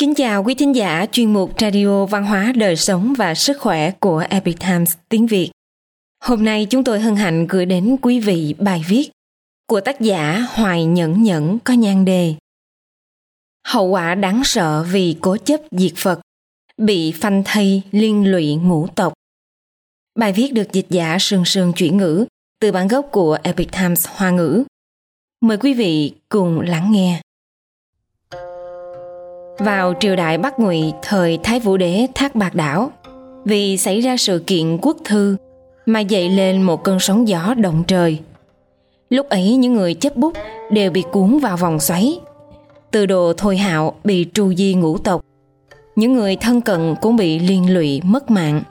Kính chào quý thính giả chuyên mục Radio Văn hóa Đời Sống và Sức Khỏe của Epic Times tiếng Việt. Hôm nay chúng tôi hân hạnh gửi đến quý vị bài viết của tác giả Hoài Nhẫn Nhẫn có nhan đề Hậu quả đáng sợ vì cố chấp diệt Phật, bị phanh thây liên lụy ngũ tộc. Bài viết được dịch giả Sương Sương chuyển ngữ từ bản gốc của Epic Times Hoa ngữ. Mời quý vị cùng lắng nghe. Vào triều đại Bắc Ngụy thời Thái Vũ Đế Thác Bạc Đảo, vì xảy ra sự kiện quốc thư mà dậy lên một cơn sóng gió động trời. Lúc ấy những người chấp bút đều bị cuốn vào vòng xoáy. Từ đồ Thôi Hạo bị tru di ngũ tộc. Những người thân cận cũng bị liên lụy mất mạng.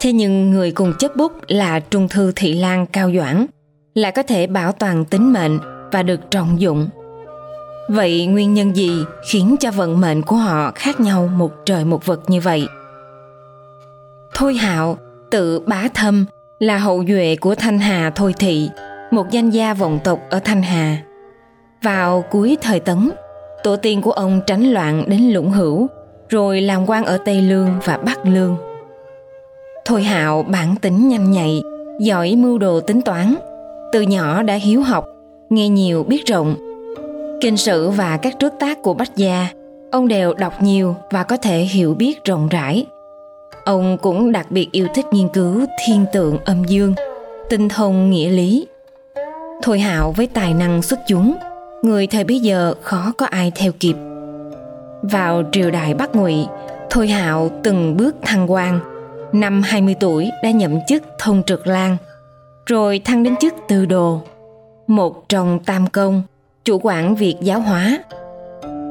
Thế nhưng người cùng chấp bút là Trung Thư Thị Lan Cao Doãn lại có thể bảo toàn tính mệnh và được trọng dụng. Vậy nguyên nhân gì khiến cho vận mệnh của họ khác nhau một trời một vực như vậy? Thôi Hạo, tự bá thâm, là hậu duệ của Thanh Hà Thôi Thị, một danh gia vọng tộc ở Thanh Hà. Vào cuối thời Tấn, tổ tiên của ông tránh loạn đến Lũng Hữu, rồi làm quan ở Tây Lương và Bắc Lương. Thôi Hạo bản tính nhanh nhạy, giỏi mưu đồ tính toán, từ nhỏ đã hiếu học, nghe nhiều biết rộng. Kinh sử và các trước tác của Bách Gia, ông đều đọc nhiều và có thể hiểu biết rộng rãi. Ông cũng đặc biệt yêu thích nghiên cứu thiên tượng âm dương, tinh thông nghĩa lý. Thôi Hạo với tài năng xuất chúng, người thời bấy giờ khó có ai theo kịp. Vào triều đại Bắc Ngụy, Thôi Hạo từng bước thăng quan, năm 20 tuổi đã nhậm chức thông trực lang, rồi thăng đến chức tư đồ, một trong tam công, chủ quản việc giáo hóa.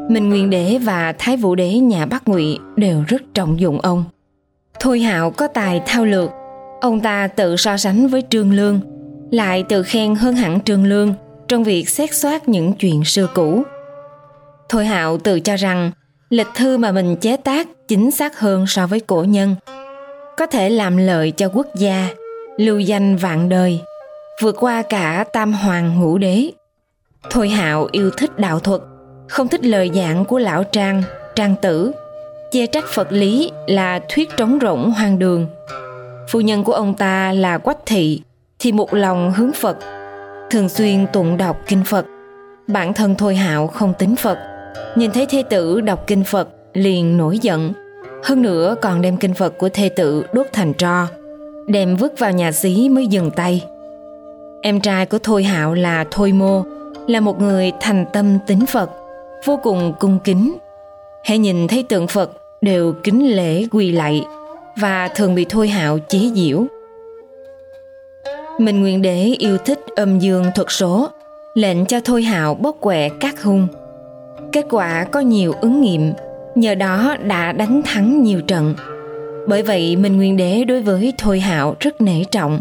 Minh Nguyên Đế và Thái Vũ Đế nhà Bắc Ngụy đều rất trọng dụng ông. Thôi Hạo có tài thao lược, ông ta tự so sánh với Trương Lương, lại tự khen hơn hẳn Trương Lương trong việc xét soát những chuyện xưa cũ. Thôi Hạo tự cho rằng lịch thư mà mình chế tác chính xác hơn so với cổ nhân, có thể làm lợi cho quốc gia, lưu danh vạn đời, vượt qua cả tam hoàng ngũ đế. Thôi Hạo yêu thích đạo thuật, không thích lời giảng của lão Trang, Trang Tử, chê trách Phật lý là thuyết trống rỗng hoang đường. Phu nhân của ông ta là Quách Thị thì một lòng hướng Phật, thường xuyên tụng đọc kinh Phật. Bản thân Thôi Hạo không tính Phật, nhìn thấy thê tử đọc kinh Phật liền nổi giận. Hơn nữa còn đem kinh Phật của thê tử đốt thành tro, đem vứt vào nhà xí mới dừng tay. Em trai của Thôi Hạo là Thôi Mô, là một người thành tâm tín Phật, vô cùng cung kính. Hãy nhìn thấy tượng Phật đều kính lễ quỳ lạy và thường bị Thôi Hạo chế giễu. Minh Nguyên Đế yêu thích âm dương thuật số, lệnh cho Thôi Hạo bóc quẹ các hung. Kết quả có nhiều ứng nghiệm, nhờ đó đã đánh thắng nhiều trận. Bởi vậy Minh Nguyên Đế đối với Thôi Hạo rất nể trọng.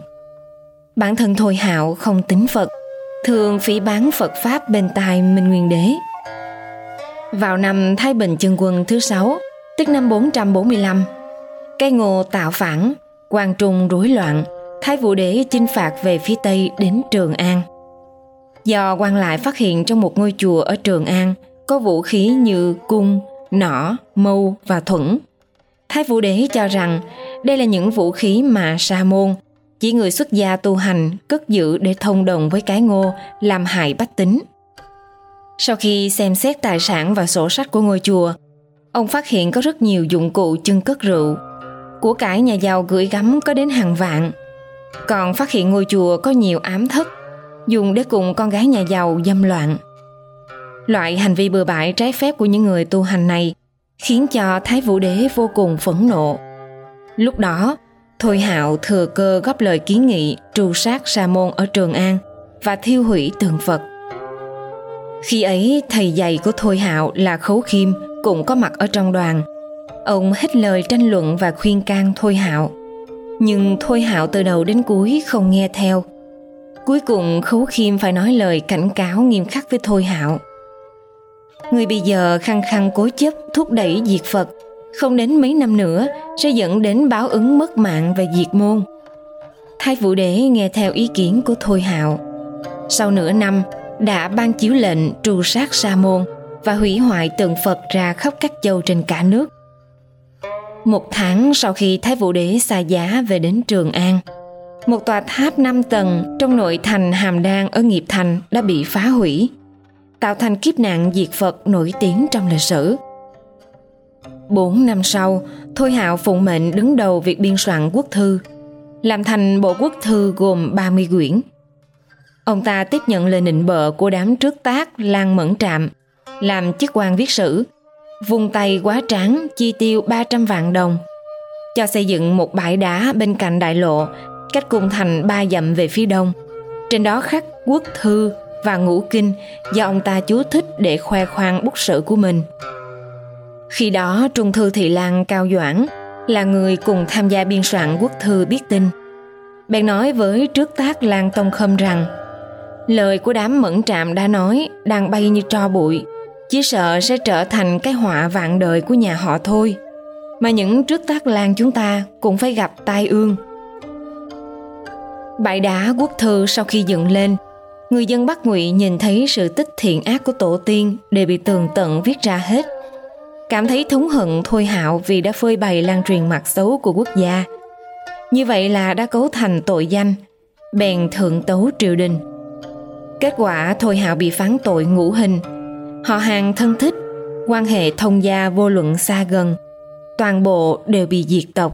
Bản thân Thôi Hạo không tính Phật, thường phỉ bán Phật Pháp bên tai Minh Nguyên Đế. Vào năm Thái Bình Chân Quân thứ sáu, tức năm 445, cây ngô tạo phản, quan trung rối loạn, Thái Vũ Đế chinh phạt về phía Tây đến Trường An. Do quan lại phát hiện trong một ngôi chùa ở Trường An có vũ khí như cung, nỏ, mâu và thuẫn. Thái Vũ Đế cho rằng đây là những vũ khí mà sa môn, chỉ người xuất gia tu hành cất giữ để thông đồng với cái ngô làm hại bách tính. Sau khi xem xét tài sản và sổ sách của ngôi chùa, ông phát hiện có rất nhiều dụng cụ chân cất rượu. Của cải nhà giàu gửi gắm có đến hàng vạn. Còn phát hiện ngôi chùa có nhiều ám thất, dùng để cùng con gái nhà giàu dâm loạn. Loại hành vi bừa bãi trái phép của những người tu hành này khiến cho Thái Vũ Đế vô cùng phẫn nộ. Lúc đó, Thôi Hạo thừa cơ góp lời kiến nghị tru sát Sa môn ở Trường An và thiêu hủy tượng Phật. Khi ấy, thầy dạy của Thôi Hạo là Khấu Khiêm cũng có mặt ở trong đoàn. Ông hết lời tranh luận và khuyên can Thôi Hạo. Nhưng Thôi Hạo từ đầu đến cuối không nghe theo. Cuối cùng Khấu Khiêm phải nói lời cảnh cáo nghiêm khắc với Thôi Hạo. Người bây giờ khăng khăng cố chấp thúc đẩy diệt Phật, không đến mấy năm nữa sẽ dẫn đến báo ứng mất mạng và diệt môn. Thái Vũ Đế nghe theo ý kiến của Thôi Hạo. Sau nửa năm, đã ban chiếu lệnh trù sát Sa môn và hủy hoại tượng Phật ra khắp các châu trên cả nước. Một tháng sau khi Thái Vũ Đế xa giá về đến Trường An, một tòa tháp 5 tầng trong nội thành Hàm Đan ở Nghiệp Thành đã bị phá hủy, tạo thành kiếp nạn diệt Phật nổi tiếng trong lịch sử. Bốn năm sau, Thôi Hạo phụng mệnh đứng đầu việc biên soạn quốc thư, làm thành bộ quốc thư gồm 30 quyển. Ông ta tiếp nhận lời nịnh bợ của đám trước tác Lan Mẫn Trạm, làm chức quan viết sử, vùng tay quá tráng chi tiêu 300 vạn đồng, cho xây dựng một bãi đá bên cạnh đại lộ, cách cung thành ba dặm về phía đông. Trên đó khắc quốc thư và ngũ kinh do ông ta chú thích để khoe khoang bút sử của mình. Khi đó Trung Thư Thị Lan Cao Doãn là người cùng tham gia biên soạn quốc thư biết tin. Bèn nói với trước tác Lan Tông Khâm rằng lời của đám mẫn trạm đã nói đang bay như tro bụi, chỉ sợ sẽ trở thành cái họa vạn đời của nhà họ thôi. Mà những trước tác Lan chúng ta cũng phải gặp tai ương. Bãi đá quốc thư sau khi dựng lên, người dân Bắc Ngụy nhìn thấy sự tích thiện ác của tổ tiên đều bị tường tận viết ra hết – cảm thấy thống hận Thôi Hạo vì đã phơi bày lan truyền mặt xấu của quốc gia. Như vậy là đã cấu thành tội danh, bèn thượng tấu triều đình. Kết quả Thôi Hạo bị phán tội ngũ hình, họ hàng thân thích, quan hệ thông gia vô luận xa gần, toàn bộ đều bị diệt tộc.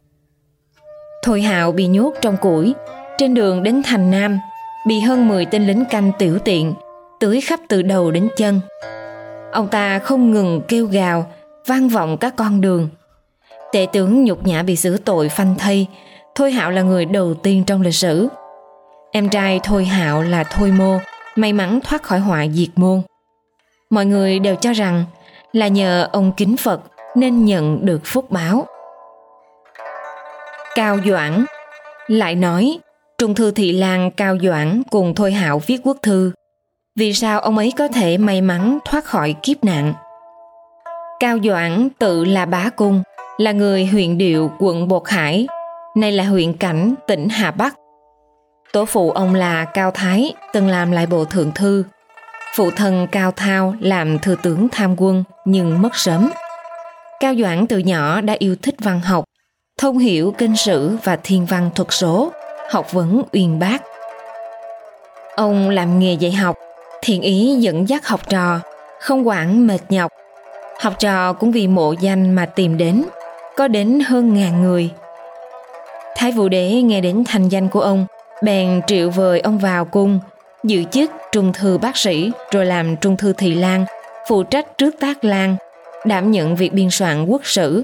Thôi Hạo bị nhốt trong củi, trên đường đến thành Nam, bị hơn 10 tên lính canh tiểu tiện, tưới khắp từ đầu đến chân. Ông ta không ngừng kêu gào, vang vọng các con đường. Tể tướng nhục nhã bị xử tội phanh thây, Thôi Hạo là người đầu tiên trong lịch sử. Em trai Thôi Hạo là Thôi Mô, may mắn thoát khỏi họa diệt môn. Mọi người đều cho rằng là nhờ ông kính Phật nên nhận được phúc báo. Cao Doãn lại nói Trung thư thị lang Cao Doãn cùng Thôi Hạo viết quốc thư. Vì sao ông ấy có thể may mắn thoát khỏi kiếp nạn? Cao Doãn tự là bá cung, là người huyện Điệu, quận Bột Hải, nay là huyện Cảnh, tỉnh Hà Bắc. Tổ phụ ông là Cao Thái, từng làm lại bộ thượng thư. Phụ thân Cao Thao làm thừa tướng tham quân nhưng mất sớm. Cao Doãn từ nhỏ đã yêu thích văn học, thông hiểu kinh sử và thiên văn thuật số, học vấn uyên bác. Ông làm nghề dạy học, thiện ý dẫn dắt học trò, không quản mệt nhọc, Học trò cũng vì mộ danh mà tìm đến, có đến hơn ngàn người. Thái Vũ Đế nghe đến thành danh của ông, bèn triệu vời ông vào cung, giữ chức trung thư bác sĩ rồi làm trung thư thị lang, phụ trách trước tác lang, đảm nhận việc biên soạn quốc sử.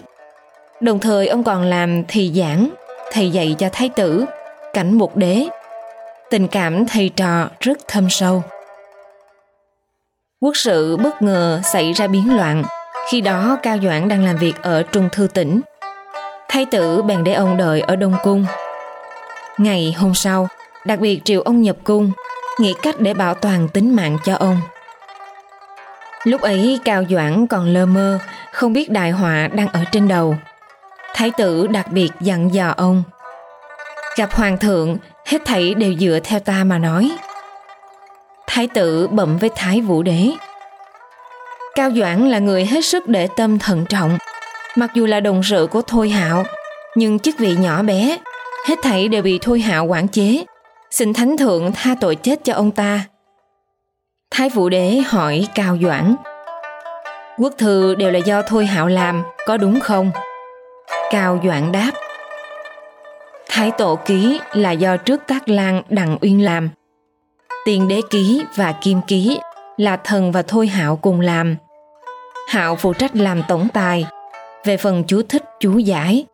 Đồng thời ông còn làm thị giảng, thầy dạy cho thái tử, cảnh mục đế. Tình cảm thầy trò rất thâm sâu. Quốc sự bất ngờ xảy ra biến loạn, khi đó Cao Doãn đang làm việc ở Trung Thư tỉnh. Thái tử bèn để ông đợi ở Đông Cung. Ngày hôm sau, đặc biệt triệu ông nhập cung, nghĩ cách để bảo toàn tính mạng cho ông. Lúc ấy Cao Doãn còn lơ mơ, không biết đại họa đang ở trên đầu. Thái tử đặc biệt dặn dò ông. Gặp hoàng thượng, hết thảy đều dựa theo ta mà nói. Thái tử bẩm với Thái Vũ Đế. Cao Doãn là người hết sức để tâm thận trọng. Mặc dù là đồng sự của Thôi Hạo, nhưng chức vị nhỏ bé, hết thảy đều bị Thôi Hạo quản chế. Xin Thánh Thượng tha tội chết cho ông ta. Thái Vũ Đế hỏi Cao Doãn. Quốc thư đều là do Thôi Hạo làm, có đúng không? Cao Doãn đáp. Thái Tổ Ký là do trước tác lan Đặng Uyên làm. Tiền đế ký và kim ký là thần và Thôi Hạo cùng làm. Hạo phụ trách làm tổng tài, về phần chú thích chú giải,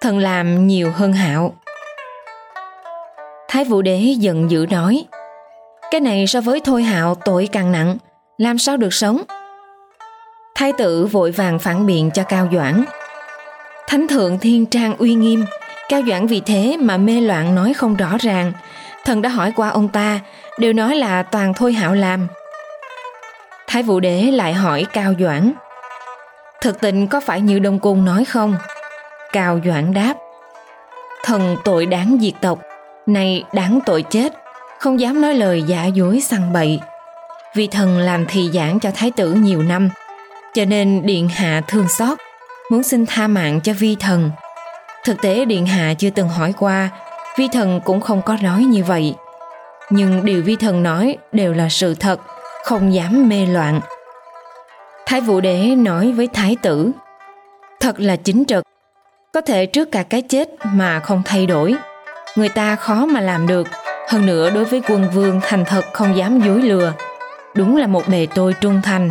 thần làm nhiều hơn Hạo. Thái Vũ Đế giận dữ nói, cái này so với Thôi Hạo tội càng nặng, làm sao được sống? Thái tử vội vàng phản biện cho Cao Doãn. Thánh thượng thiên trang uy nghiêm, Cao Doãn vì thế mà mê loạn nói không rõ ràng. Thần đã hỏi qua ông ta, đều nói là toàn Thôi Hạo làm. Thái Vũ Đế lại hỏi Cao Doãn. Thực tình có phải như Đông Cung nói không? Cao Doãn đáp. Thần tội đáng diệt tộc, này đáng tội chết, không dám nói lời giả dối săn bậy. Vì thần làm thị giảng cho thái tử nhiều năm, cho nên điện hạ thương xót muốn xin tha mạng cho vi thần thực tế điện hạ chưa từng hỏi qua vi thần cũng không có nói như vậy nhưng điều vi thần nói đều là sự thật không dám mê loạn. Thái vũ đế nói với thái tử, thật là chính trực. Có thể trước cả cái chết mà không thay đổi. Người ta khó mà làm được. Hơn nữa đối với quân vương thành thật không dám dối lừa. Đúng là một bề tôi trung thành.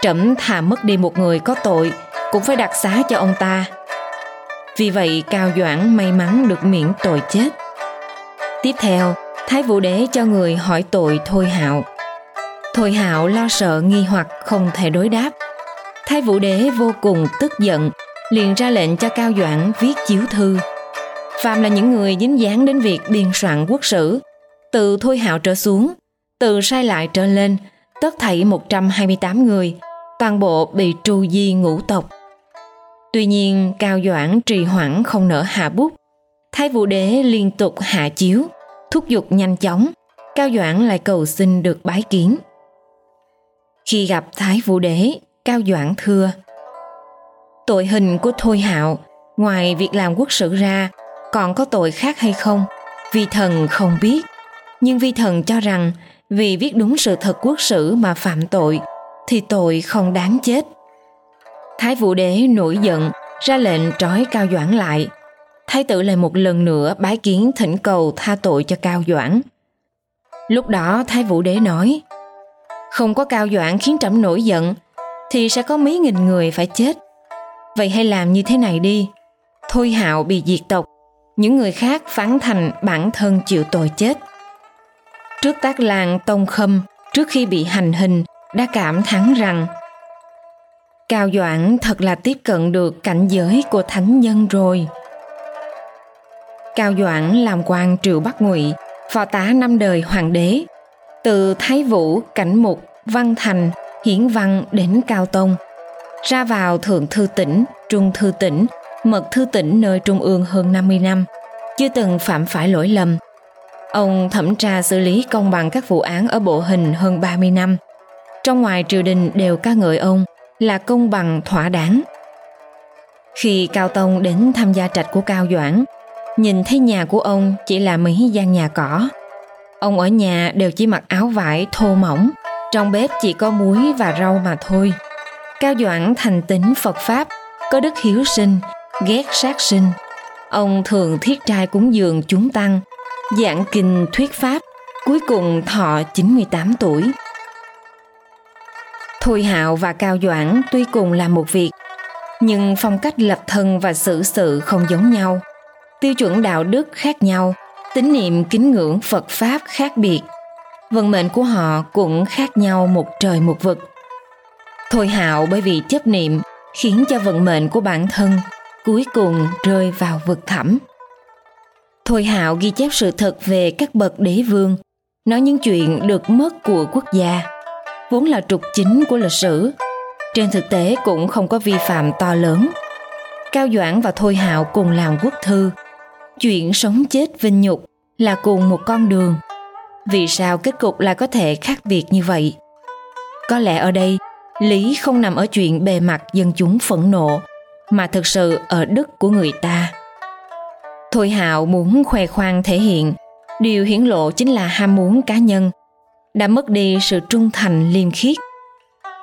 Trẫm thà mất đi một người có tội, cũng phải đặc xá cho ông ta. Vì vậy cao doãn may mắn được miễn tội chết. Tiếp theo, thái vũ đế cho người hỏi tội thôi hạo thôi hạo lo sợ, nghi hoặc, không thể đối đáp. Thái vũ đế vô cùng tức giận, liền ra lệnh cho cao doãn viết chiếu thư. Phạm là những người dính dáng đến việc biên soạn quốc sử, từ thôi hạo trở xuống, từ sai lại trở lên, tất thảy 128 người, toàn bộ bị tru di ngũ tộc. Tuy nhiên, cao doãn trì hoãn không nỡ hạ bút. Thái vũ đế liên tục hạ chiếu, thúc giục nhanh chóng. Cao doãn lại cầu xin được bái kiến khi gặp thái vũ đế, cao doãn thưa, tội hình của thôi hạo, ngoài việc làm quốc sử ra, còn có tội khác hay không? Vi thần không biết. Nhưng vi thần cho rằng, vì viết đúng sự thật quốc sử mà phạm tội, thì tội không đáng chết. Thái vũ đế nổi giận, ra lệnh trói cao doãn lại. Thái tử lại một lần nữa bái kiến thỉnh cầu tha tội cho cao doãn. Lúc đó thái vũ đế nói không có cao doãn khiến trẫm nổi giận, thì sẽ có mấy nghìn người phải chết. Vậy hay làm như thế này đi. Thôi hạo bị diệt tộc, những người khác phán thành bản thân chịu tội chết. Trước tác làng tông khâm, trước khi bị hành hình, đã cảm thán rằng, cao doãn thật là tiếp cận được cảnh giới của thánh nhân rồi. Cao doãn làm quan triệu bắc ngụy, phò tá năm đời hoàng đế từ thái vũ, cảnh mục, văn thành, hiển văn đến cao tông. Ra vào thượng thư tỉnh, trung thư tỉnh, mật thư tỉnh nơi trung ương hơn 50 năm, chưa từng phạm phải lỗi lầm. Ông thẩm tra xử lý công bằng các vụ án ở bộ hình hơn 30 năm. Trong ngoài triều đình đều ca ngợi ông là công bằng, thỏa đáng. Khi cao tông đến tham gia trạch của cao doãn, nhìn thấy nhà của ông chỉ là mấy gian nhà cỏ ông ở nhà đều chỉ mặc áo vải thô mỏng trong bếp chỉ có muối và rau mà thôi. Cao doãn thành tính phật pháp có đức hiếu sinh ghét sát sinh. Ông thường thiết trai cúng dường chúng tăng giảng kinh thuyết pháp cuối cùng thọ 98 tuổi. Thôi Hạo và Cao Doãn tuy cùng là một việc, nhưng phong cách lập thân và xử sự không giống nhau. Tiêu chuẩn đạo đức khác nhau, tín niệm kính ngưỡng Phật Pháp khác biệt. Vận mệnh của họ cũng khác nhau một trời một vực. Thôi Hạo bởi vì chấp niệm khiến cho vận mệnh của bản thân cuối cùng rơi vào vực thẳm. Thôi Hạo ghi chép sự thật về các bậc đế vương, nói những chuyện được mất của quốc gia vốn là trục chính của lịch sử trên thực tế cũng không có vi phạm to lớn cao doãn và thôi hạo cùng làm quốc thư chuyện sống chết vinh nhục là cùng một con đường. Vì sao kết cục lại có thể khác biệt như vậy? Có lẽ ở đây, lý không nằm ở chuyện bề mặt dân chúng phẫn nộ, mà thực sự ở đức của người ta. Thôi hạo muốn khoe khoang thể hiện, điều hiển lộ chính là ham muốn cá nhân, đã mất đi sự trung thành liêm khiết.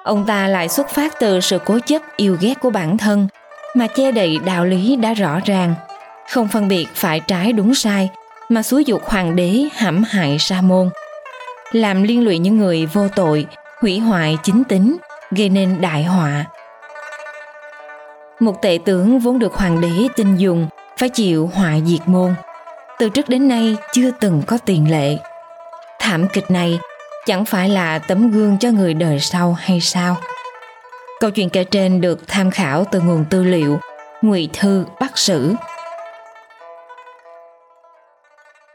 Ông ta lại xuất phát từ sự cố chấp yêu ghét của bản thân, mà che đậy đạo lý đã rõ ràng không phân biệt phải trái đúng sai, mà xúi dục hoàng đế hãm hại sa môn. Làm liên lụy những người vô tội, hủy hoại chính tính, gây nên đại họa. Một tệ tướng vốn được hoàng đế tin dùng, phải chịu họa diệt môn. Từ trước đến nay chưa từng có tiền lệ. Thảm kịch này chẳng phải là tấm gương cho người đời sau hay sao? Câu chuyện kể trên được tham khảo từ nguồn tư liệu ngụy thư bắc sử.